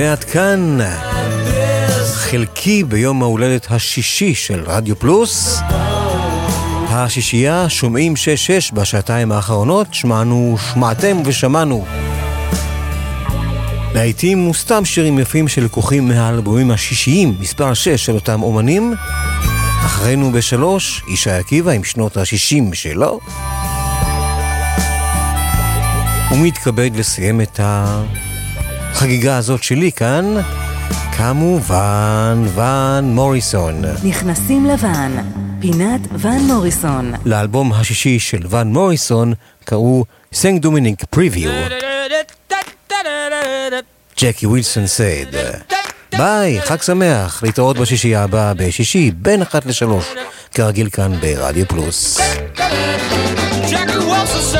ועד כאן חלקי ביום ההולדת השישי של רדיו פלוס. השישייה שומעים 6-6 בשעתיים האחרונות, שמענו, שמעתם ושמענו. להיטים וסתם שירים יפים שלקוחים מהאלבומים השישיים, מספר 6 של אותם אומנים. אחרינו בשלוש, ישי עקיבא עם שנות ה-60 שלו. ומתכבד לסיים את החגיגה הזאת שלי כאן, כמובן ואן מוריסון. נכנסים לוואן, פינת ואן מוריסון. לאלבום השישי של ואן מוריסון קראו Saint Dominic's Preview. Jackie Wilson Said. ביי, חג שמח, להתראות בשישייה הבאה בשישי בין אחת לשלוש, כרגיל כאן ברדיו פלוס. Jackie Wilson